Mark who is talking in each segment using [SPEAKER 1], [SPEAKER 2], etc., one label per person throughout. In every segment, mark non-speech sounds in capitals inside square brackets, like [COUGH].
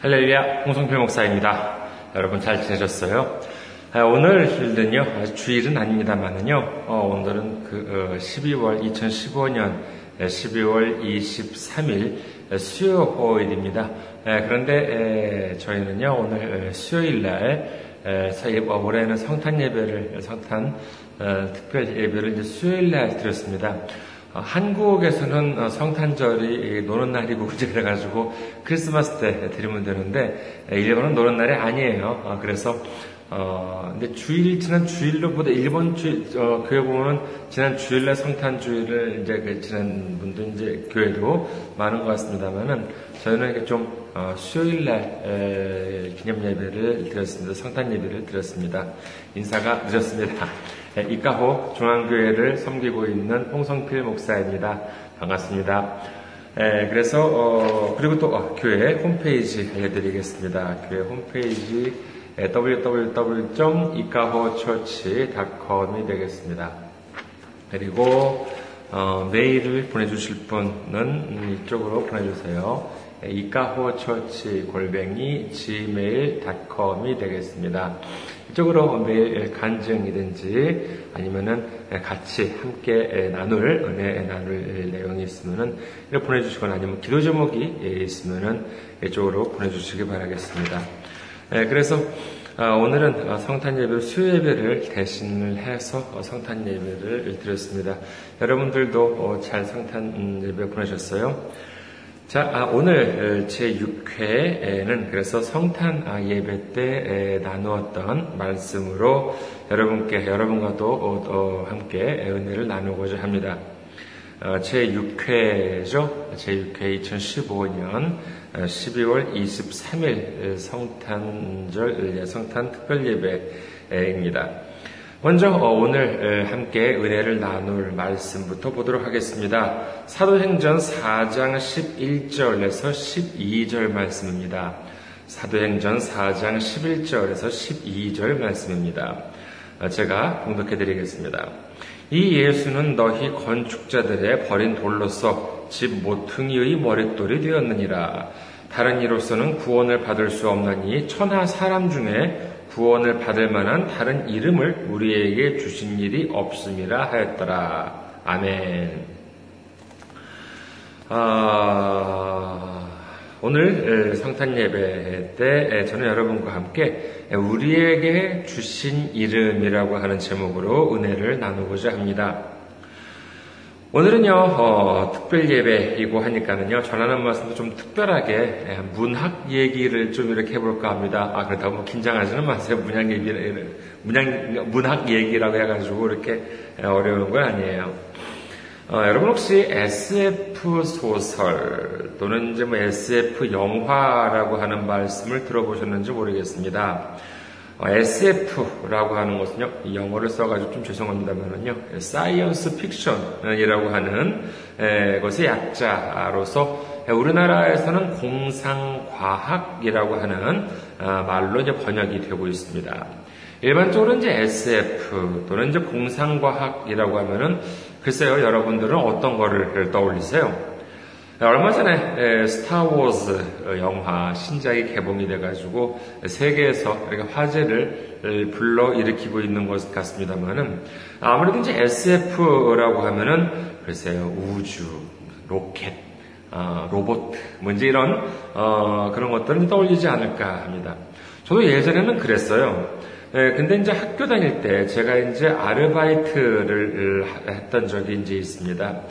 [SPEAKER 1] 할렐루야, 홍성필 목사입니다. 여러분 잘 지내셨어요? 아, 오늘은요, 주일은 아닙니다만은요, 어, 오늘은 그 12월 2015년 12월 23일 수요일입니다. 그런데 저희는요, 오늘 수요일 날 어, 올해는 성탄 예배를 성탄 어, 특별 예배를 수요일 날 드렸습니다. 어, 한국에서는 어, 성탄절이 노는 날이고 [LAUGHS] 그래가지고 크리스마스 때 드리면 되는데 일본은 노는 날이 아니에요. 어, 그래서 어, 근데 주일, 지난 주일로 보다 일본 주, 어, 교회 보면 지난 주일날 성탄 주일을 이제 그 지난 분도 이제 교회도 많은 것 같습니다만은 저희는 이렇게 좀, 어, 수요일날, 에, 기념 예배를 드렸습니다. 성탄 예배를 드렸습니다. 인사가 늦었습니다. 에, 이카호 중앙교회를 섬기고 있는 홍성필 목사입니다. 반갑습니다. 에, 그래서, 어, 그리고 또, 어, 교회 홈페이지 알려드리겠습니다. 교회 홈페이지, www.ikahochurch.com이 되겠습니다. 그리고 어, 메일을 보내주실 분은 이쪽으로 보내주세요. 이카호처치 골뱅이 gmail.com이 되겠습니다. 이쪽으로 메일 간증이든지 아니면은 같이 함께 나눌 은혜 나눌 내용이 있으면은 보내주시거나 아니면 기도 제목이 있으면은 이쪽으로 보내주시기 바라겠습니다. 네, 그래서 아, 오늘은 어, 성탄 예배, 수요 예배를 대신을 해서 어, 성탄 예배를 드렸습니다. 여러분들도 어, 잘 성탄 예배 보내셨어요? 자, 아, 오늘 제 6회에는 그래서 성탄 아, 예배 때 나누었던 말씀으로 여러분께, 여러분과도 함께 은혜를 나누고자 합니다. 제 6회죠. 제 6회 2015년 12월 23일 성탄절 성탄 특별 예배입니다. 먼저 어, 오늘 함께 은혜를 나눌 말씀부터 보도록 하겠습니다. 사도행전 4장 11절에서 12절 말씀입니다. 사도행전 4장 11절에서 12절 말씀입니다. 어, 제가 봉독해 드리겠습니다. 이 예수는 너희 건축자들의 버린 돌로서 집 모퉁이의 머릿돌이 되었느니라. 다른 이로서는 구원을 받을 수 없나니 천하 사람 중에 구원을 받을 만한 다른 이름을 우리에게 주신 일이 없음이라 하였더라. 아멘. 아, 오늘 성탄 예배 때 저는 여러분과 함께 우리에게 주신 이름이라고 하는 제목으로 은혜를 나누고자 합니다. 오늘은요, 어, 특별 예배이고 하니까는요, 전하는 말씀도 좀 특별하게 예, 문학 얘기를 좀 이렇게 해볼까 합니다. 아, 그렇다고 뭐 긴장하지는 마세요. 문학 얘기를, 문학, 문학 얘기라고 해가지고 이렇게 예, 어려운 건 아니에요. 어, 여러분 혹시 SF 소설 또는 이제 뭐 SF 영화라고 하는 말씀을 들어보셨는지 모르겠습니다. SF라고 하는 것은요, 영어를 써가지고 좀 죄송합니다만은요, science fiction이라고 하는 것의 약자로서 우리나라에서는 공상과학이라고 하는 아, 말로 이제 번역이 되고 있습니다. 일반적으로 이제 SF 또는 이제 공상과학이라고 하면은 글쎄요, 여러분들은 어떤 거를 떠올리세요? 네, 얼마 전에 스타워즈 영화 신작이 개봉이 돼가지고 세계에서 이렇게 화제를 불러 일으키고 있는 것 같습니다만은 아무래도 이제 SF라고 하면은 글쎄요 우주, 로켓, 어, 로봇, 뭔지 이런 어, 그런 것들은 떠올리지 않을까 합니다. 저도 예전에는 그랬어요. 예, 근데 이제 학교 다닐 때 제가 이제 아르바이트를 했던 적이 이제 있습니다.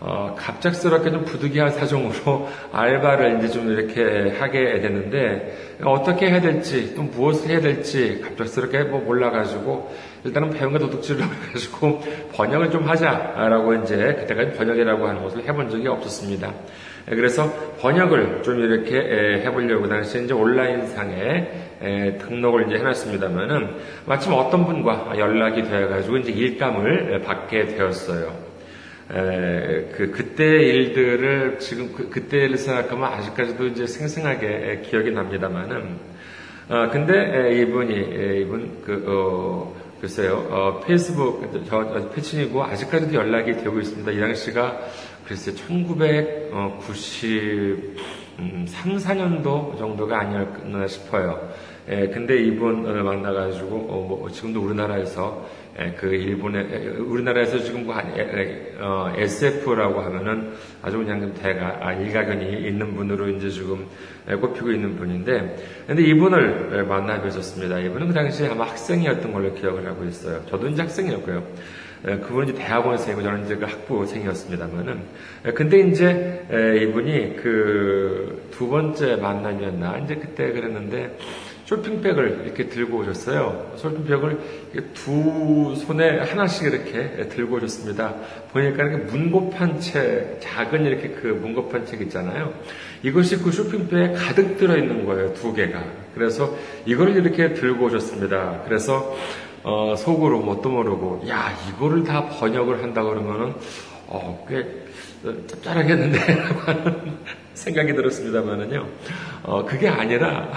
[SPEAKER 1] 어, 갑작스럽게 좀 부득이한 사정으로 [LAUGHS] 알바를 이제 좀 이렇게 하게 됐는데 어떻게 해야 될지 또 무엇을 해야 될지 갑작스럽게 뭐 몰라가지고 일단은 배움과 도둑질을 [LAUGHS] 해가지고 번역을 좀 하자라고 이제 그때까지 번역이라고 하는 것을 해본 적이 없었습니다. 그래서 번역을 좀 이렇게 해보려고 당시 이제 온라인상에 등록을 이제 해놨습니다만은 마침 어떤 분과 연락이 되어가지고 이제 일감을 받게 되었어요. 에, 그 그때 일들을 지금 그, 그때를 생각하면 아직까지도 이제 생생하게 기억이 납니다만은 어, 근데 에, 이분이 에, 이분 그 어, 글쎄요 어, 페이스북 저 패친이고 아직까지도 연락이 되고 있습니다. 이 당시가 글쎄 1990 음, 3, 4년도 정도가 아니었나 싶어요. 예, 근데 이분을 만나가지고, 어, 뭐, 지금도 우리나라에서, 예, 그 일본에, 우리나라에서 지금 뭐, 한, 어, SF라고 하면은 아주 그냥 대가, 아, 일가견이 있는 분으로 이제 지금 꼽히고 있는 분인데, 근데 이분을 만나 뵀었습니다. 이분은 그 당시에 아마 학생이었던 걸로 기억을 하고 있어요. 저도 이제 학생이었고요. 그분은 이제 대학원생이고 저는 이제 그 학부생이었습니다만은. 근데 이제 이분이 그 두 번째 만남이었나? 이제 그때 그랬는데, 쇼핑백을 이렇게 들고 오셨어요. 쇼핑백을 두 손에 하나씩 이렇게 들고 오셨습니다. 보니까 이렇게 문고판 책, 작은 이렇게 그 문고판 책 있잖아요. 이것이 그 쇼핑백에 가득 들어있는 거예요. 두 개가. 그래서 이걸 이렇게 들고 오셨습니다. 그래서 어, 속으로 뭣도 모르고 야 이거를 다 번역을 한다 그러면은 어, 꽤 짭짤하겠는데 [LAUGHS] 라고 하는 생각이 들었습니다만은요. 어, 그게 아니라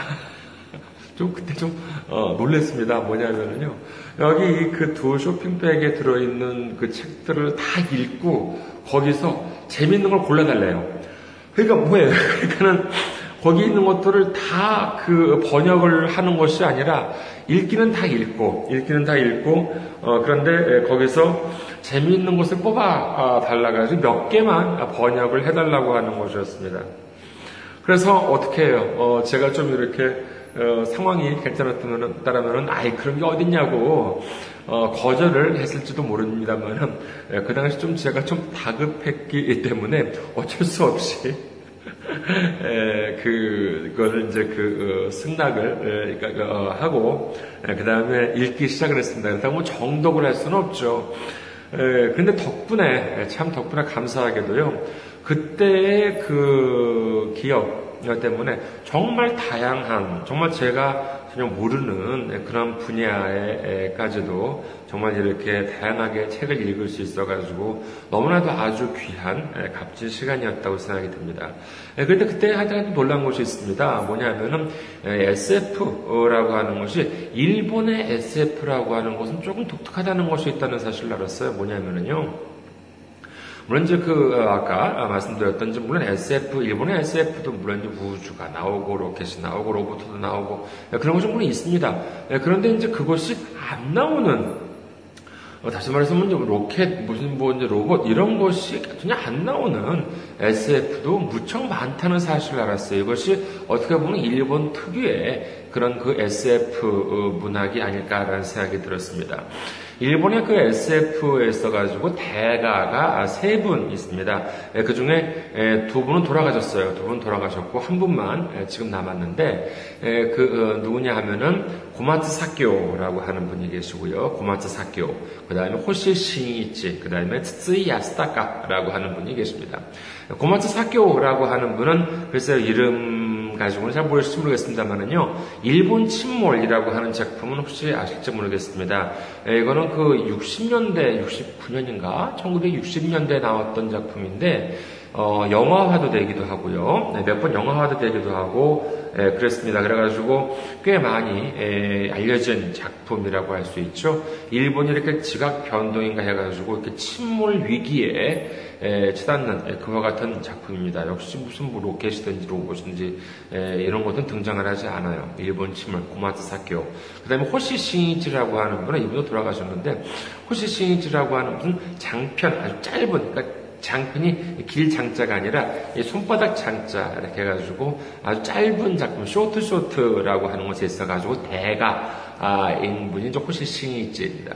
[SPEAKER 1] 좀 그때 좀 어, 놀랬습니다. 뭐냐면은요. 여기 그 두 쇼핑백에 들어있는 그 책들을 다 읽고 거기서 재밌는 걸 골라달래요. 그러니까 뭐예요? [LAUGHS] 그러니까는 거기 있는 것들을 다 그 번역을 하는 것이 아니라 읽기는 다 읽고 읽기는 다 읽고 어, 그런데 거기서 재미있는 것을 뽑아 아, 달라가지고 몇 개만 번역을 해달라고 하는 것이었습니다. 그래서 어떻게 해요? 어, 제가 좀 이렇게 어, 상황이 괜찮았다면, 아이, 그런 게 어딨냐고, 어, 거절을 했을지도 모릅니다만은, 예, 그 당시 좀 제가 좀 다급했기 때문에 어쩔 수 없이, 에, [LAUGHS] 예, 그거를 이제 그, 어, 승낙을, 에, 그, 어, 하고, 예, 그 다음에 읽기 시작을 했습니다. 그렇다고 뭐 정독을 할 수는 없죠. 에, 근데 덕분에, 참 덕분에 감사하게도요, 그때의 그 기억, 때문에 정말 다양한, 정말 제가 전혀 모르는 그런 분야에까지도 정말 이렇게 다양하게 책을 읽을 수 있어가지고 너무나도 아주 귀한 값진 시간이었다고 생각이 듭니다. 그런데 그때 하여튼 놀란 것이 있습니다. 뭐냐면은 SF라고 하는 것이 일본의 SF라고 하는 것은 조금 독특하다는 것이 있다는 사실을 알았어요. 뭐냐면은요. 물론 이제 그 어, 아까 말씀드렸던 물론 SF 일본의 SF도 물론 이제 우주가 나오고 로켓이 나오고 로봇도 나오고 예, 그런 것이 물론 있습니다. 예, 그런데 이제 그것이 안 나오는 어, 다시 말해서 뭐 로켓 무슨 뭐 이제 로봇 이런 것이 전혀 안 나오는 SF도 무척 많다는 사실을 알았어요. 이것이 어떻게 보면 일본 특유의 그런 그 SF 어, 문학이 아닐까라는 생각이 들었습니다. 일본의 그 SF에 있어가지고 대가가 세 분 있습니다. 예, 그 중에 예, 두 분은 돌아가셨어요. 두 분은 돌아가셨고 한 분만 예, 지금 남았는데 그 어, 누구냐 하면은 고마츠 사교라고 하는 분이 계시고요. 고마츠 사교. 그 다음에 호시 신이치. 그 다음에 츠츠이 야스타카라고 하는 분이 계십니다. 고마츠 사교라고 하는 분은 글쎄요 이름 가지고는 잘 모르실지 모르겠습니다만은요, 일본 침몰이라고 하는 작품은 혹시 아실지 모르겠습니다. 예, 이거는 그 60년대, 69년인가? 1960년대에 나왔던 작품인데, 어, 영화화도 되기도 하고요. 네, 몇번 영화화도 되기도 하고, 예, 그랬습니다. 그래가지고 꽤 많이 예, 알려진 작품이라고 할 수 있죠. 일본이 이렇게 지각 변동인가 해가지고 이렇게 침몰 위기에 에, 치닫는 그와 같은 작품입니다. 역시 무슨 뭐 로켓이든지 로봇인지 에, 이런 것은 등장을 하지 않아요. 일본 침을 고마츠 사교. 그 다음에 호시 신이치라고 하는 분은 이분도 돌아가셨는데 호시 신이치라고 하는 분은 장편 아주 짧은 그러니까 장편이 길 장자가 아니라 손바닥 장자 이렇게 해가지고 아주 짧은 작품 쇼트 쇼트라고 하는 것에 있어가지고 대가 아, 인분이 이제 호시 신이치입니다.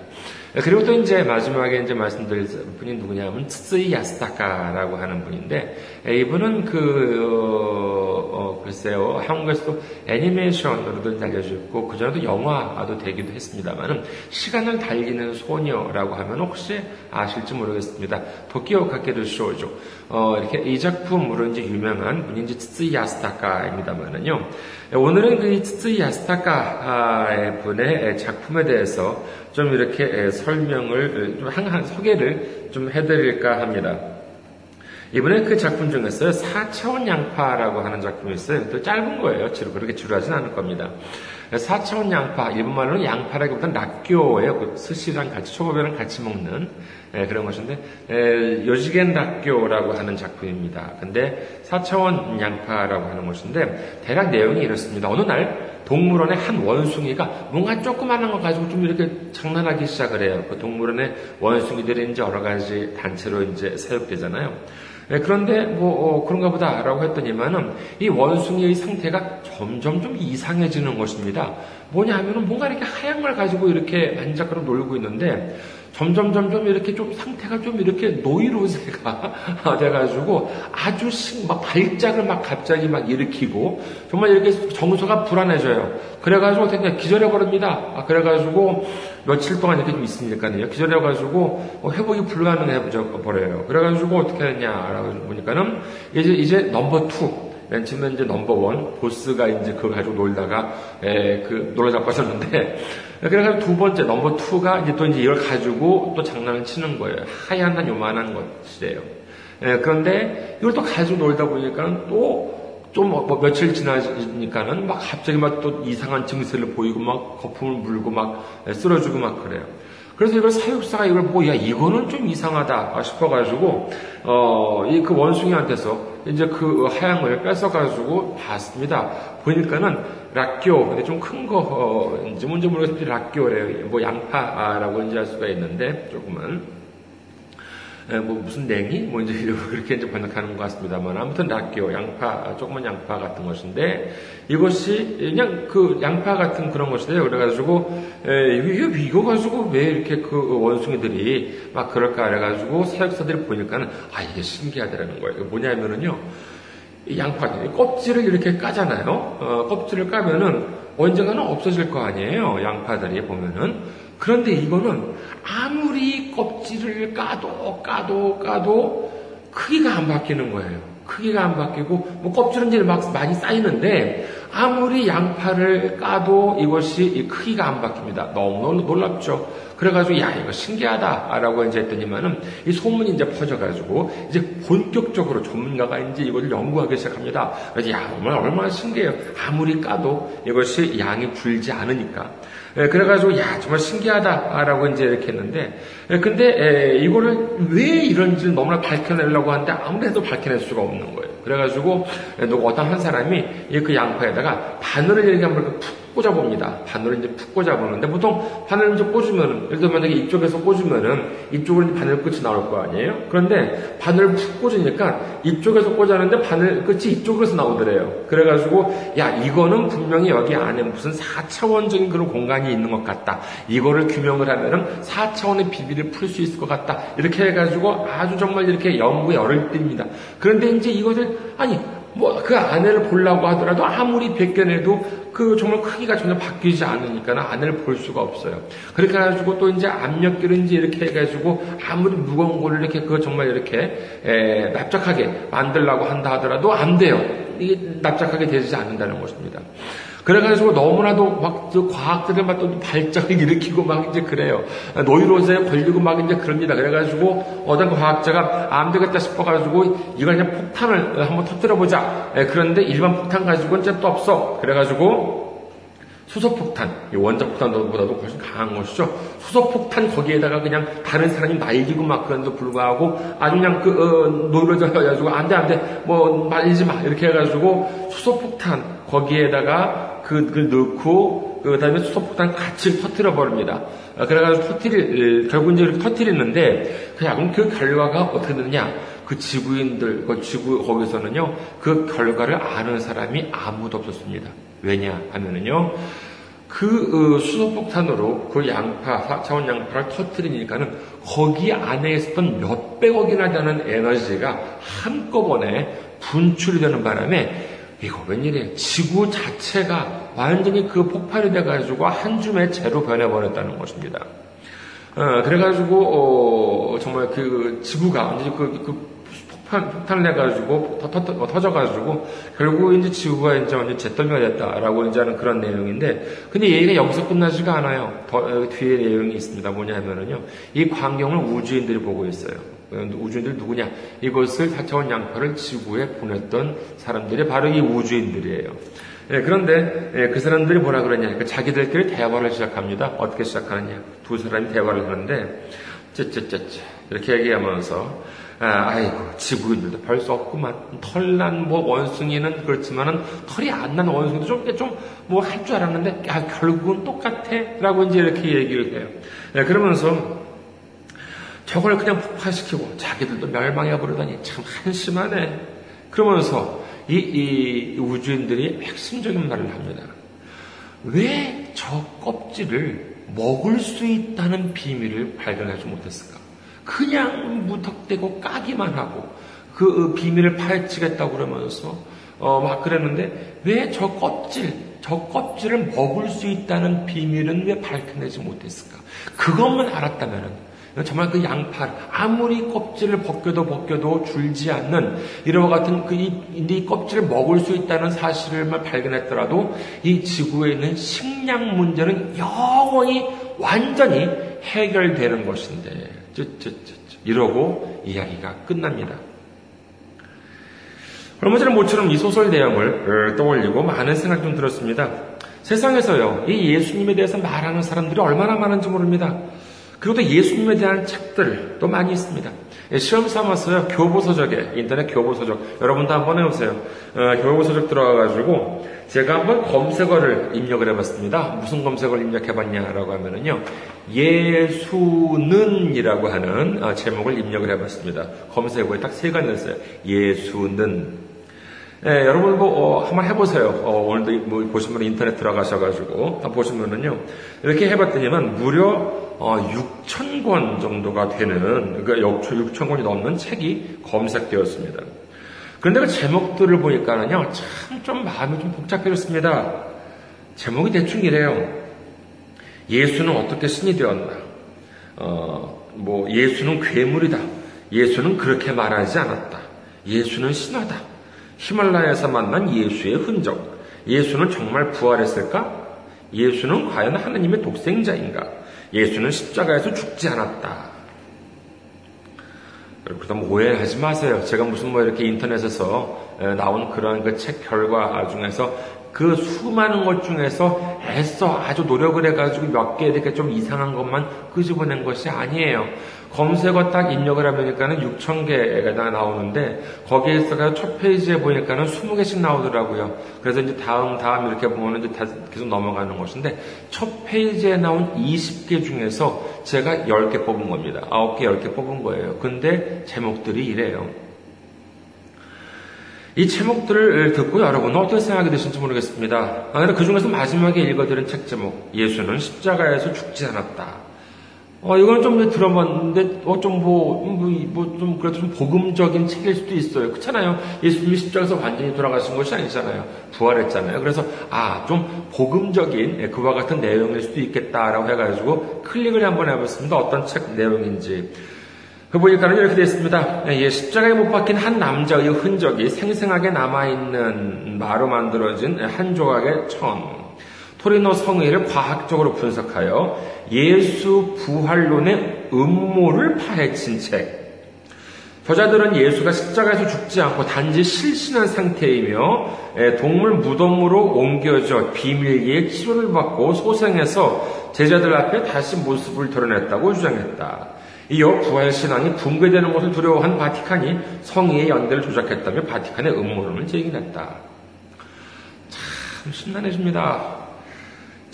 [SPEAKER 1] 그리고 또 이제 마지막에 이제 말씀드릴 분이 누구냐면 츠이 야스타카라고 하는 분인데 이분은 그 어, 어, 글쎄요 한국에서도 애니메이션으로도 있고 그 전에도 영화도 되기도 했습니다만은 시간을 달리는 소녀라고 하면 혹시 아실지 모르겠습니다. 도끼오 카케르 쇼죠. 어, 이렇게 이 작품으로 이제 유명한 이제 츠이 야스타카입니다만은요. 오늘은 그 츠이 야스타카 분의 작품에 대해서 좀 이렇게 설명을 좀 항상 소개를 좀 해드릴까 합니다. 이번에 그 작품 중에서 4차원 양파라고 하는 작품이 있어요. 또 짧은 거예요. 주로 그렇게 지루하진 않을 겁니다. 4차원 양파, 일본말로는 양파라기보다는 락교예요. 그 스시랑 같이, 초밥이랑 같이 먹는 예, 그런 것인데, 예, 요지겐 락교라고 하는 작품입니다. 근데 4차원 양파라고 하는 것인데, 대략 내용이 이렇습니다. 어느 날 동물원의 한 원숭이가 뭔가 조그마한 거 가지고 좀 이렇게 장난하기 시작을 해요. 그 동물원의 원숭이들이 이제 여러 가지 단체로 이제 사육되잖아요. 예, 그런데 뭐 어, 그런가 보다라고 했더니만은 이 원숭이의 상태가 점점 좀 이상해지는 것입니다. 뭐냐 하면은 뭔가 이렇게 하얀 걸 가지고 이렇게 만작거려 놀고 있는데 점점 점점 이렇게 좀 상태가 좀 이렇게 노이로제가 [LAUGHS] 돼가지고 아주 막 발작을 막 갑자기 막 일으키고 정말 이렇게 정서가 불안해져요. 그래가지고 어떻게 기절해 버립니다. 아, 그래가지고 며칠 동안 이렇게 좀 있으니까요. 기절해 가지고 어, 회복이 불가능해 버려요. 그래가지고 어떻게 했냐라고 보니까는 이제 이제 number two 맨 처음에 이제 number one 보스가 이제 그거 가지고 놀다가 에, 그 놀러 잡고 하셨는데 [LAUGHS] 그래가지고 두 번째 넘버 투가 이제 또 이제 이걸 가지고 또 장난을 치는 거예요. 하얀 한 요만한 것이래요. 에, 그런데 이걸 또 가지고 놀다 보니까는 또좀 뭐, 뭐 며칠 지나니까는 막 갑자기 막 또 이상한 증세를 보이고 막 거품을 물고 막 쓰러지고 막 그래요. 그래서 이걸 사육사가 이걸 보고 야 이거는 좀 이상하다 싶어가지고 어 이 그 원숭이한테서 이제 그 하얀 걸 뺏어가지고 봤습니다. 보니까는 락교 근데 좀 큰 거 인지 뭔지 모르겠는데 락교래요. 뭐 양파라고 이제 할 수가 있는데 조금은 뭐 무슨 냉이 뭐 이제 그렇게 이제 번역하는 것 같습니다만 아무튼 락교 양파 조그만 양파 같은 것인데 이것이 그냥 그 양파 같은 그런 것이래요. 그래가지고 에, 이거, 이거 가지고 왜 이렇게 그 원숭이들이 막 그럴까 그래가지고 사역사들이 보니까는 아 이게 신기하더라는 거예요. 뭐냐면은요. 양파 껍질을 이렇게 까잖아요. 어, 껍질을 까면은 언젠가는 없어질 거 아니에요. 양파들이 보면은 그런데 이거는 아무리 껍질을 까도 까도 까도 크기가 안 바뀌는 거예요. 크기가 안 바뀌고 뭐 껍질은 이제 막 많이 쌓이는데 아무리 양파를 까도 이것이 크기가 안 바뀝니다. 너무 놀랍죠. 그래가지고 야 이거 신기하다라고 이제 했더니만은 이 소문이 이제 퍼져가지고 이제 본격적으로 전문가가 이제 이걸 연구하기 시작합니다. 그래서 야 정말 얼마나 신기해요. 아무리 까도 이것이 양이 불지 않으니까. 예, 그래가지고 야 정말 신기하다라고 이제 이렇게 했는데 예, 근데 예, 이거를 왜 이런지를 너무나 밝혀내려고 하는데 아무래도 밝혀낼 수가 없는 거예요. 그래가지고 누구 어떤 한 사람이 그 양파에다가 바늘을 이렇게 한번 푹 꽂아봅니다. 바늘을 이제 푹 꽂아보는데 보통 바늘을 이제 꽂으면은 예를 들어 만약에 이쪽에서 꽂으면은 이쪽으로 바늘 끝이 나올 거 아니에요? 그런데 바늘을 푹 꽂으니까 이쪽에서 꽂았는데 바늘 끝이 이쪽에서 나오더래요. 그래가지고 야 이거는 분명히 여기 안에 무슨 4차원적인 그런 공간이 있는 것 같다. 이거를 규명을 하면은 4차원의 비비를 풀수 있을 것 같다. 이렇게 해가지고 아주 정말 이렇게 연구에 열을 띱니다. 그런데 이제 이것을 아니 뭐그 안에를 보려고 하더라도 아무리 벗겨내도 그 정말 크기가 전혀 바뀌지 않으니까 안에를 볼 수가 없어요. 그렇게 해가지고 또 이제 압력기를 이제 이렇게 해가지고 아무리 무거운 거를 이렇게 그 정말 이렇게 에, 납작하게 만들라고 한다 하더라도 안 돼요. 이게 납작하게 되지 않는다는 것입니다. 그래가지고 너무나도 막또 발작을 일으키고 막 이제 그래요. 노이로제에 걸리고 막 이제 그럽니다. 그래가지고 어떤 과학자가 안 되겠다 싶어가지고 이걸 그냥 폭탄을 한번 터뜨려보자. 예, 그런데 일반 폭탄 가지고는 이제 또 없어. 그래가지고 수소폭탄, 원자폭탄보다도 훨씬 강한 것이죠. 수소폭탄 거기에다가 그냥 다른 사람이 날리고 막 그런데도 불구하고 아주 그냥 그, 어, 노이로제 해가지고 안 돼, 안 돼, 뭐 말리지 마. 이렇게 해가지고 수소폭탄 거기에다가 그, 그 넣고 그 다음에 수소폭탄 같이 터트려 버립니다. 아, 그래가지고 터트리 결국 이제 터트리는데 그냥 그 결과가 어떻게 되느냐? 그 지구인들 그 지구 거기서는요 그 결과를 아는 사람이 아무도 없었습니다. 왜냐 하면은요. 그 어, 수소폭탄으로 그 양파, 4차원 양파를 터트리니까는 거기 안에 있었던 몇백억이나 되는 에너지가 한꺼번에 분출이 되는 바람에 이거 웬일이에요? 지구 자체가 완전히 그 폭발이 돼가지고 한 줌의 재로 변해버렸다는 것입니다. 어, 그래가지고, 어, 정말 그 지구가 완전히 그, 그 폭탄, 폭탄을 내가지고 터, 터, 터져가지고 결국 이제 지구가 이제 완전 잿더미가 됐다라고 이제 하는 그런 내용인데 근데 얘기가 여기서 끝나지가 않아요. 더, 뒤에 내용이 있습니다. 뭐냐 하면은요. 이 광경을 우주인들이 보고 있어요. 우주인들 누구냐? 이것을 4차원 양파를 지구에 보냈던 사람들이 바로 이 우주인들이에요. 예, 그런데 예, 그 사람들이 뭐라 그러냐? 그러니까 자기들끼리 대화를 시작합니다. 어떻게 시작하느냐? 두 사람이 대화를 하는데 쩌쩌쩌쩌 이렇게 얘기하면서 아, 이고 지구인들도 별수 없구만. 털난 뭐 원숭이는 그렇지만은 털이 안 난 원숭이도 좀 좀 뭐 할 줄 알았는데 야, 결국은 똑같아 라고 이제 이렇게 얘기를 해요. 네, 그러면서 저걸 그냥 폭파시키고 자기들도 멸망해 버리다니 참 한심하네. 그러면서 이, 이 우주인들이 핵심적인 말을 합니다. 왜 저 껍질을 먹을 수 있다는 비밀을 발견하지 못했을까? 그냥 무턱대고 까기만 하고 그 비밀을 파헤치겠다고 그러면서 어, 막 그랬는데 왜 저 껍질, 저 껍질을 먹을 수 있다는 비밀은 왜 밝혀내지 못했을까? 그것만 알았다면은 정말 그 양파, 아무리 껍질을 벗겨도 벗겨도 줄지 않는 이와 같은 그 이, 이 껍질을 먹을 수 있다는 사실을만 발견했더라도 이 지구에 있는 식량 문제는 영원히 완전히 해결되는 것인데, 쯧쯧쯧 이러고 이야기가 끝납니다. 얼마 전에 모처럼 이 소설 내용을 떠올리고 많은 생각 좀 들었습니다. 세상에서요, 이 예수님에 대해서 말하는 사람들이 얼마나 많은지 모릅니다. 그리고 또 예수님에 대한 책들 도 많이 있습니다. 예, 시험 삼았어요. 교보서적에, 인터넷 교보서적. 여러분도 한번 해보세요. 어, 교보서적 들어가가지고 제가 한번 검색어를 입력을 해봤습니다. 무슨 검색어를 입력해봤냐라고 하면은요. 예수는이라고 하는 어, 제목을 입력을 해봤습니다. 검색어에 딱 세 가지 있어요. 예수는. 예, 여러분 뭐 어, 한번 해보세요. 어, 오늘도 뭐 보시면 인터넷 들어가셔가지고 보시면은요 이렇게 해봤더니만 무려 어, 6천 권 정도가 되는 그러니까 6천 권이 넘는 책이 검색되었습니다. 그런데 그 제목들을 보니까는요 참 좀 마음이 좀 복잡해졌습니다. 제목이 대충 이래요. 예수는 어떻게 신이 되었나? 어, 뭐 예수는 괴물이다. 예수는 그렇게 말하지 않았다. 예수는 신화다. 히말라야에서 만난 예수의 흔적. 예수는 정말 부활했을까? 예수는 과연 하나님의 독생자인가? 예수는 십자가에서 죽지 않았다. 그래서 뭐 오해하지 마세요. 제가 무슨 뭐 이렇게 인터넷에서 나온 그런 그 책 결과 중에서 그 수많은 것 중에서 애써 아주 노력을 해가지고 몇 개 이렇게 좀 이상한 것만 끄집어낸 것이 아니에요. 검색어 딱 입력을 하니까는 6천 개가 나오는데 거기에서가 첫 페이지에 보니까는 20개씩 나오더라고요. 그래서 이제 다음 다음 이렇게 보면 이제 다 계속 넘어가는 것인데 첫 페이지에 나온 20개 중에서 제가 10개 뽑은 겁니다. 9개, 10개 뽑은 거예요. 근데 제목들이 이래요. 이 제목들을 듣고 여러분은 어떻게 생각이 되실지 모르겠습니다. 아, 그 중에서 마지막에 읽어드린 책 제목, 예수는 십자가에서 죽지 않았다. 어, 이건 좀 들어봤는데, 어, 좀 뭐, 뭐, 뭐, 좀, 그래도 좀 복음적인 책일 수도 있어요. 그렇잖아요. 예수님이 십자가에서 완전히 돌아가신 것이 아니잖아요. 부활했잖아요. 그래서, 아, 좀 복음적인 예, 그와 같은 내용일 수도 있겠다라고 해가지고 클릭을 한번 해봤습니다. 어떤 책 내용인지. 그 보니까는 이렇게 되어 있습니다. 예, 십자가에 못 박힌 한 남자의 흔적이 생생하게 남아있는 마로 만들어진 한 조각의 천. 토리노 성의를 과학적으로 분석하여 예수 부활론의 음모를 파헤친 책. 저자들은 예수가 십자가에서 죽지 않고 단지 실신한 상태이며 동물 무덤으로 옮겨져 비밀리에 치료를 받고 소생해서 제자들 앞에 다시 모습을 드러냈다고 주장했다. 이어 부활 신앙이 붕괴되는 것을 두려워한 바티칸이 성의의 연대를 조작했다며 바티칸의 음모론을 제기했다. 참 신난해집니다.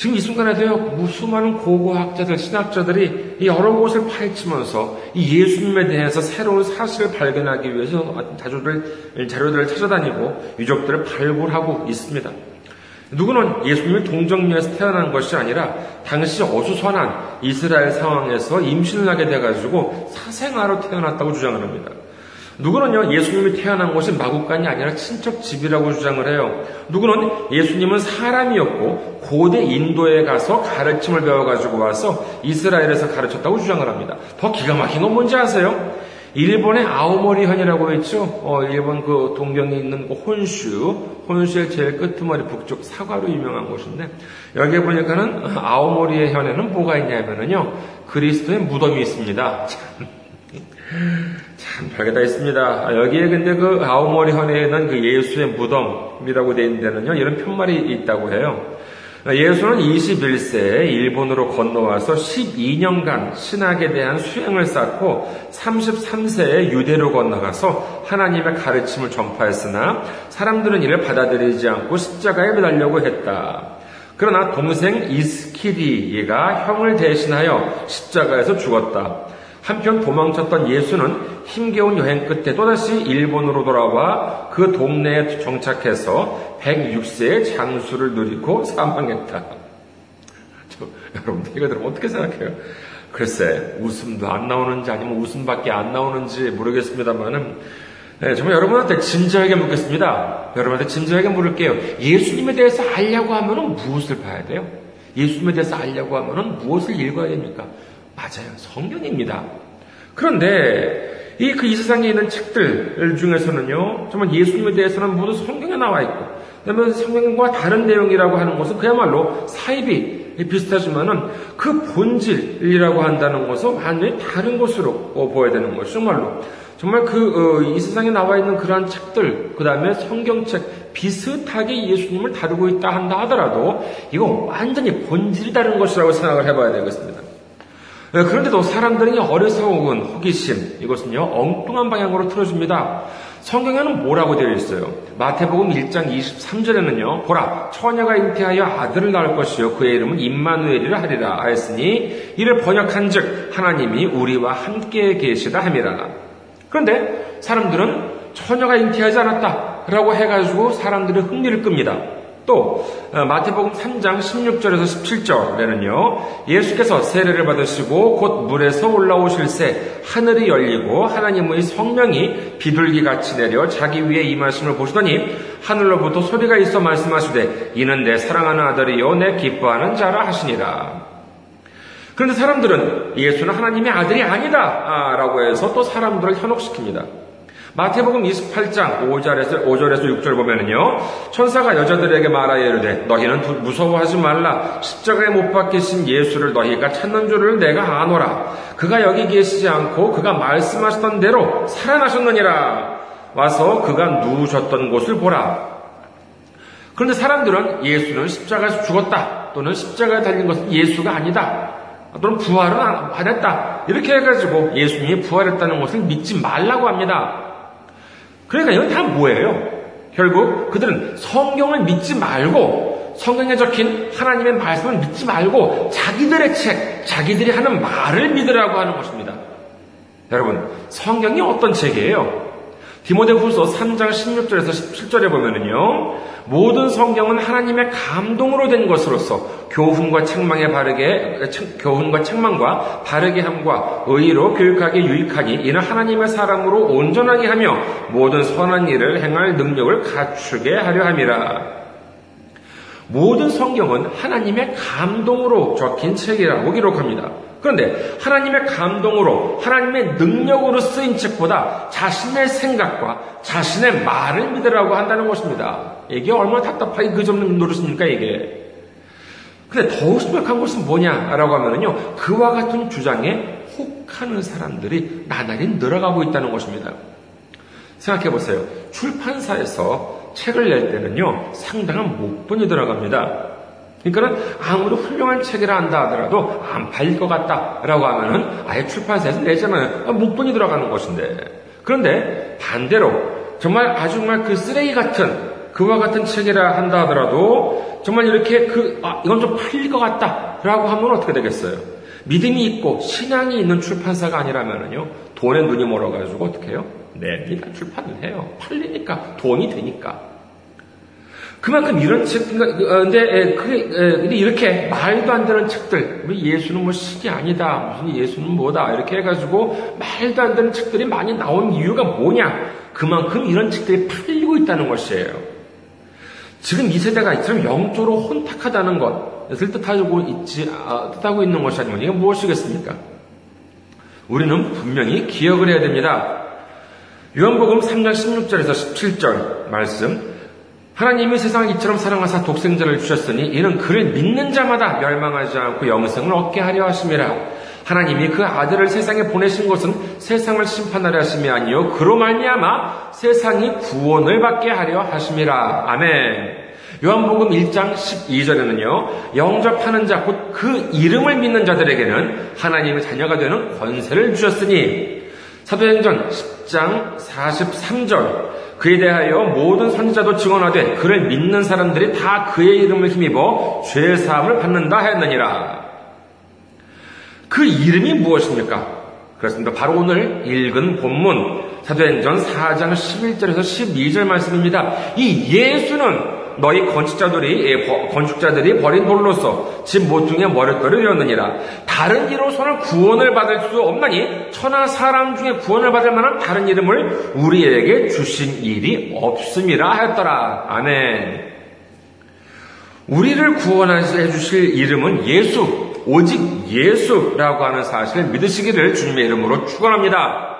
[SPEAKER 1] 지금 이 순간에도요, 수많은 고고학자들, 신학자들이 여러 곳을 파헤치면서 이 예수님에 대해서 새로운 사실을 발견하기 위해서 자료들, 자료들을 찾아다니고 유적들을 발굴하고 있습니다. 누구는 예수님이 동정녀에서 태어난 것이 아니라 당시 어수선한 이스라엘 상황에서 임신을 하게 돼가지고 사생아로 태어났다고 주장을 합니다. 누구는요, 예수님이 태어난 곳이 마국간이 아니라 친척 집이라고 주장을 해요. 누구는 예수님은 사람이었고, 고대 인도에 가서 가르침을 배워가지고 와서 이스라엘에서 가르쳤다고 주장을 합니다. 더 기가 막힌 건 뭔지 아세요? 일본의 아오모리현이라고 했죠. 어, 일본 그 동경에 있는 그 혼슈, 혼슈의 제일 끄트머리 북쪽 사과로 유명한 곳인데 여기에 보니까는 아오모리의 현에는 뭐가 있냐면은요 그리스도의 무덤이 있습니다. 참. 참 별게 다 있습니다. 여기에 근데 그 아오모리 현에 있는 그 예수의 무덤이라고 되어 있는 데는요, 이런 편말이 있다고 해요. 예수는 21세에 일본으로 건너와서 12년간 신학에 대한 수행을 쌓고 33세에 유대로 건너가서 하나님의 가르침을 전파했으나 사람들은 이를 받아들이지 않고 십자가에 매달려고 했다. 그러나 동생 이스키리가 형을 대신하여 십자가에서 죽었다. 한편 도망쳤던 예수는 힘겨운 여행 끝에 또다시 일본으로 돌아와 그 동네에 정착해서 106세의 장수를 누리고 사망했다. [LAUGHS] 저, 여러분들 이거 들으면 어떻게 생각해요? 글쎄, 웃음도 안 나오는지 아니면 웃음밖에 안 나오는지 모르겠습니다만은 네, 정말 여러분한테 진지하게 묻겠습니다. 여러분한테 진지하게 물을게요. 예수님에 대해서 알려고 하면 무엇을 봐야 돼요? 예수님에 대해서 알려고 하면 무엇을 읽어야 됩니까? 맞아요. 성경입니다. 그런데 이 그 이 세상에 있는 책들 중에서는요, 정말 예수님에 대해서는 모두 성경에 나와 있고, 그다음에 성경과 다른 내용이라고 하는 것은 그야말로 사입이 비슷하지만은 그 본질이라고 한다는 것은 완전히 다른 것으로 보여야 되는 것이 정말로 정말 그이 어, 세상에 나와 있는 그러한 책들, 그 다음에 성경책 비슷하게 예수님을 다루고 있다 한다 하더라도 이건 완전히 본질이 다른 것이라고 생각을 해봐야 되겠습니다. 네, 그런데도 사람들이 어리석은 호기심, 이것은요, 엉뚱한 방향으로 틀어줍니다. 성경에는 뭐라고 되어 있어요? 마태복음 1장 23절에는요, 보라, 처녀가 잉태하여 아들을 낳을 것이요, 그의 이름은 임마누엘이라 하리라 하였으니, 이를 번역한 즉, 하나님이 우리와 함께 계시다 함이라. 그런데 사람들은 처녀가 잉태하지 않았다. 라고 해가지고 사람들의 흥미를 끕니다. 또 어, 마태복음 3장 16절에서 17절에는요. 예수께서 세례를 받으시고 곧 물에서 올라오실새 하늘이 열리고 하나님의 성령이 비둘기 같이 내려 자기 위에 임하심을 보시더니 하늘로부터 소리가 있어 말씀하시되 이는 내 사랑하는 아들이요 내 기뻐하는 자라 하시니라. 그런데 사람들은 예수는 하나님의 아들이 아니다 라고 해서 또 사람들을 현혹시킵니다. 마태복음 28장 5절에서, 5절에서 6절 보면은요, 천사가 여자들에게 말하여 이르되, 너희는 무서워하지 말라. 십자가에 못 박히신 예수를 너희가 찾는 줄을 내가 아노라. 그가 여기 계시지 않고 그가 말씀하셨던 대로 살아나셨느니라. 와서 그가 누우셨던 곳을 보라. 그런데 사람들은 예수는 십자가에서 죽었다. 또는 십자가에 달린 것은 예수가 아니다. 또는 부활은 안 했다. 이렇게 해가지고 예수님이 부활했다는 것을 믿지 말라고 합니다. 그러니까 이건 다 뭐예요? 결국 그들은 성경을 믿지 말고 성경에 적힌 하나님의 말씀을 믿지 말고 자기들의 책, 자기들이 하는 말을 믿으라고 하는 것입니다. 여러분, 성경이 어떤 책이에요? 디모데후서 3장 16절에서 17절에 보면은요. 모든 성경은 하나님의 감동으로 된 것으로서 교훈과 책망에 바르게 교훈과 책망과 바르게 함과 의로 교육하게 유익하니 이는 하나님의 사람으로 온전하게 하며 모든 선한 일을 행할 능력을 갖추게 하려 함이라. 모든 성경은 하나님의 감동으로 적힌 책이라고 기록합니다. 그런데 하나님의 감동으로 하나님의 능력으로 쓰인 책보다 자신의 생각과 자신의 말을 믿으라고 한다는 것입니다. 이게 얼마나 답답하게 그 점을 노릇입니까 이게. 근데 더 심각한 것은 뭐냐라고 하면요. 그와 같은 주장에 혹하는 사람들이 나날이 늘어가고 있다는 것입니다. 생각해 보세요. 출판사에서 책을 낼 때는요, 상당한 목돈이 들어갑니다. 그러니까는 아무리 훌륭한 책이라 한다 하더라도 안 팔릴 것 같다라고 하면은 아예 출판사에서 내잖아요. 아, 목돈이 들어가는 것인데. 그런데 반대로 정말 아주 정말 그 쓰레기 같은 그와 같은 책이라 한다 하더라도 정말 이렇게 그, 아, 이건 좀 팔릴 것 같다라고 하면 어떻게 되겠어요? 믿음이 있고 신앙이 있는 출판사가 아니라면은요, 돈에 눈이 멀어가지고 어떻게 해요? 냅니다. 출판을 해요. 팔리니까, 돈이 되니까. 그만큼 이런 책, 그러니까, 그, 어, 근데, 그게, 근데 이렇게 말도 안 되는 책들, 예수는 뭐 식이 아니다, 무슨 예수는 뭐다, 이렇게 해가지고 말도 안 되는 책들이 많이 나온 이유가 뭐냐? 그만큼 이런 책들이 팔리고 있다는 것이에요. 지금 이 세대가 이처럼 영적으로 혼탁하다는 것을 뜻하고 있지, 아, 뜻하고 있는 것이 아니면 이게 무엇이겠습니까? 우리는 분명히 기억을 해야 됩니다. 요한복음 3장 16절에서 17절 말씀, 하나님이 세상을 이처럼 사랑하사 독생자를 주셨으니 이는 그를 믿는 자마다 멸망하지 않고 영생을 얻게 하려 하심이라. 하나님이 그 아들을 세상에 보내신 것은 세상을 심판하려 하심이 아니요 그로 말미암아 세상이 구원을 받게 하려 하심이라. 아멘. 요한복음 1장 12절에는요, 영접하는 자, 곧 그 이름을 믿는 자들에게는 하나님의 자녀가 되는 권세를 주셨으니, 사도행전 10장 43절, 그에 대하여 모든 선지자도 증언하되 그를 믿는 사람들이 다 그의 이름을 힘입어 죄 사함을 받는다 하였느니라. 그 이름이 무엇입니까? 그렇습니다. 바로 오늘 읽은 본문 사도행전 4장 11절에서 12절 말씀입니다. 이 예수는 너희 건축자들이 예, 건축자들이 버린 돌로서 집 모퉁이에 머릿돌을 이었느니라 다른 이로서는 구원을 받을 수 없나니 천하 사람 중에 구원을 받을 만한 다른 이름을 우리에게 주신 일이 없음이라 하였더라. 아멘. 우리를 구원해 주실 이름은 예수, 오직 예수라고 하는 사실을 믿으시기를 주님의 이름으로 축원합니다.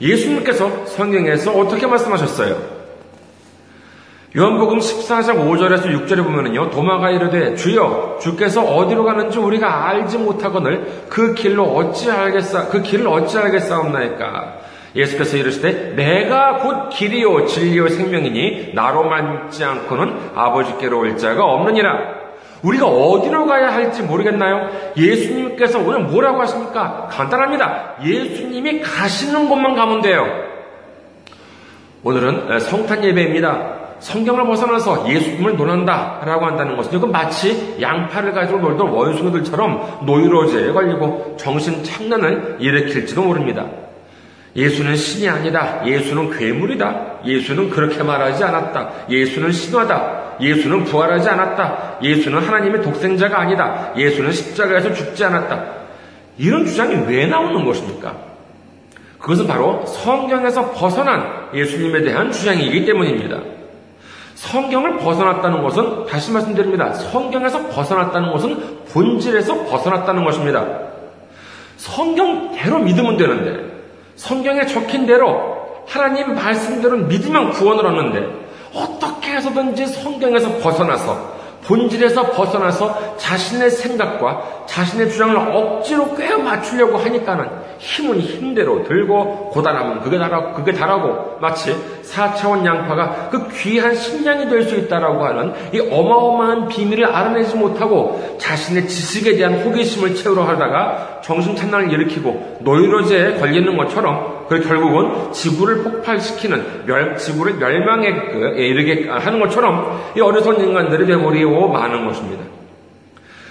[SPEAKER 1] 예수님께서 성경에서 어떻게 말씀하셨어요? 요한복음 14장 5절에서 6절에 보면은요, 도마가 이르되, 주여, 주께서 어디로 가는지 우리가 알지 못하거늘 그 길로 어찌 알겠사, 그 길을 어찌 알겠사옵나이까. 예수께서 이르시되, 내가 곧 길이요, 진리요, 생명이니, 나로만 믿지 않고는 아버지께로 올 자가 없느니라. 우리가 어디로 가야 할지 모르겠나요? 예수님께서 오늘 뭐라고 하십니까? 간단합니다. 예수님이 가시는 곳만 가면 돼요. 오늘은 성탄 예배입니다. 성경을 벗어나서 예수님을 논한다 라고 한다는 것은 이건 마치 양파를 가지고 놀던 원숭이들처럼 노이로제에 걸리고 정신 착란을 일으킬지도 모릅니다. 예수는 신이 아니다. 예수는 괴물이다. 예수는 그렇게 말하지 않았다. 예수는 신화다. 예수는 부활하지 않았다. 예수는 하나님의 독생자가 아니다. 예수는 십자가에서 죽지 않았다. 이런 주장이 왜 나오는 것입니까? 그것은 바로 성경에서 벗어난 예수님에 대한 주장이기 때문입니다. 성경을 벗어났다는 것은 다시 말씀드립니다. 성경에서 벗어났다는 것은 본질에서 벗어났다는 것입니다. 성경대로 믿으면 되는데 성경에 적힌 대로 하나님 말씀대로 믿으면 구원을 얻는데 어떻게 해서든지 성경에서 벗어나서 본질에서 벗어나서 자신의 생각과 자신의 주장을 억지로 꿰어 맞추려고 하니까는 힘은 힘대로 들고 고단하면 그게 다라고, 그게 다라고 마치 4차원 양파가 그 귀한 식량이 될 수 있다라고 하는 이 어마어마한 비밀을 알아내지 못하고 자신의 지식에 대한 호기심을 채우려 하다가 정신 찬란을 일으키고 노이로제에 걸리는 것처럼 그 결국은 지구를 폭발시키는 멸, 지구를 멸망에 이르게 하는 것처럼 이 어리석은 인간들이 되버리고 마는 것입니다.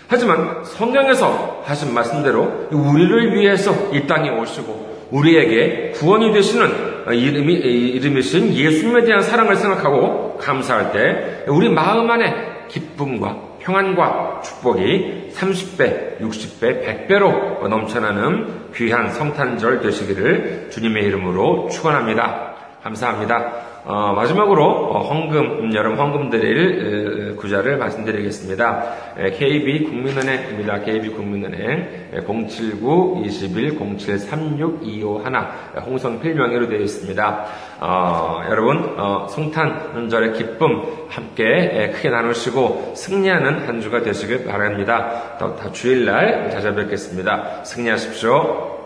[SPEAKER 1] 하지만 성경에서 하신 말씀대로 우리를 위해서 이 땅에 오시고 우리에게 구원이 되시는 이름이, 이름이신 예수님에 대한 사랑을 생각하고 감사할 때 우리 마음 안에 기쁨과 평안과 축복이 30배, 60배, 100배로 넘쳐나는 귀한 성탄절 되시기를 주님의 이름으로 축원합니다. 감사합니다. 어, 마지막으로 어, 헌금, 음, 여러분 헌금 드릴 구자를 말씀드리겠습니다. KB 국민은행입니다. KB 국민은행 079-21-0736-251 홍성필 명의로 되어 있습니다. 어, 여러분 어, 성탄절의 기쁨 함께 크게 나누시고 승리하는 한 주가 되시길 바랍니다. 다 주일날 찾아뵙겠습니다. 승리하십시오.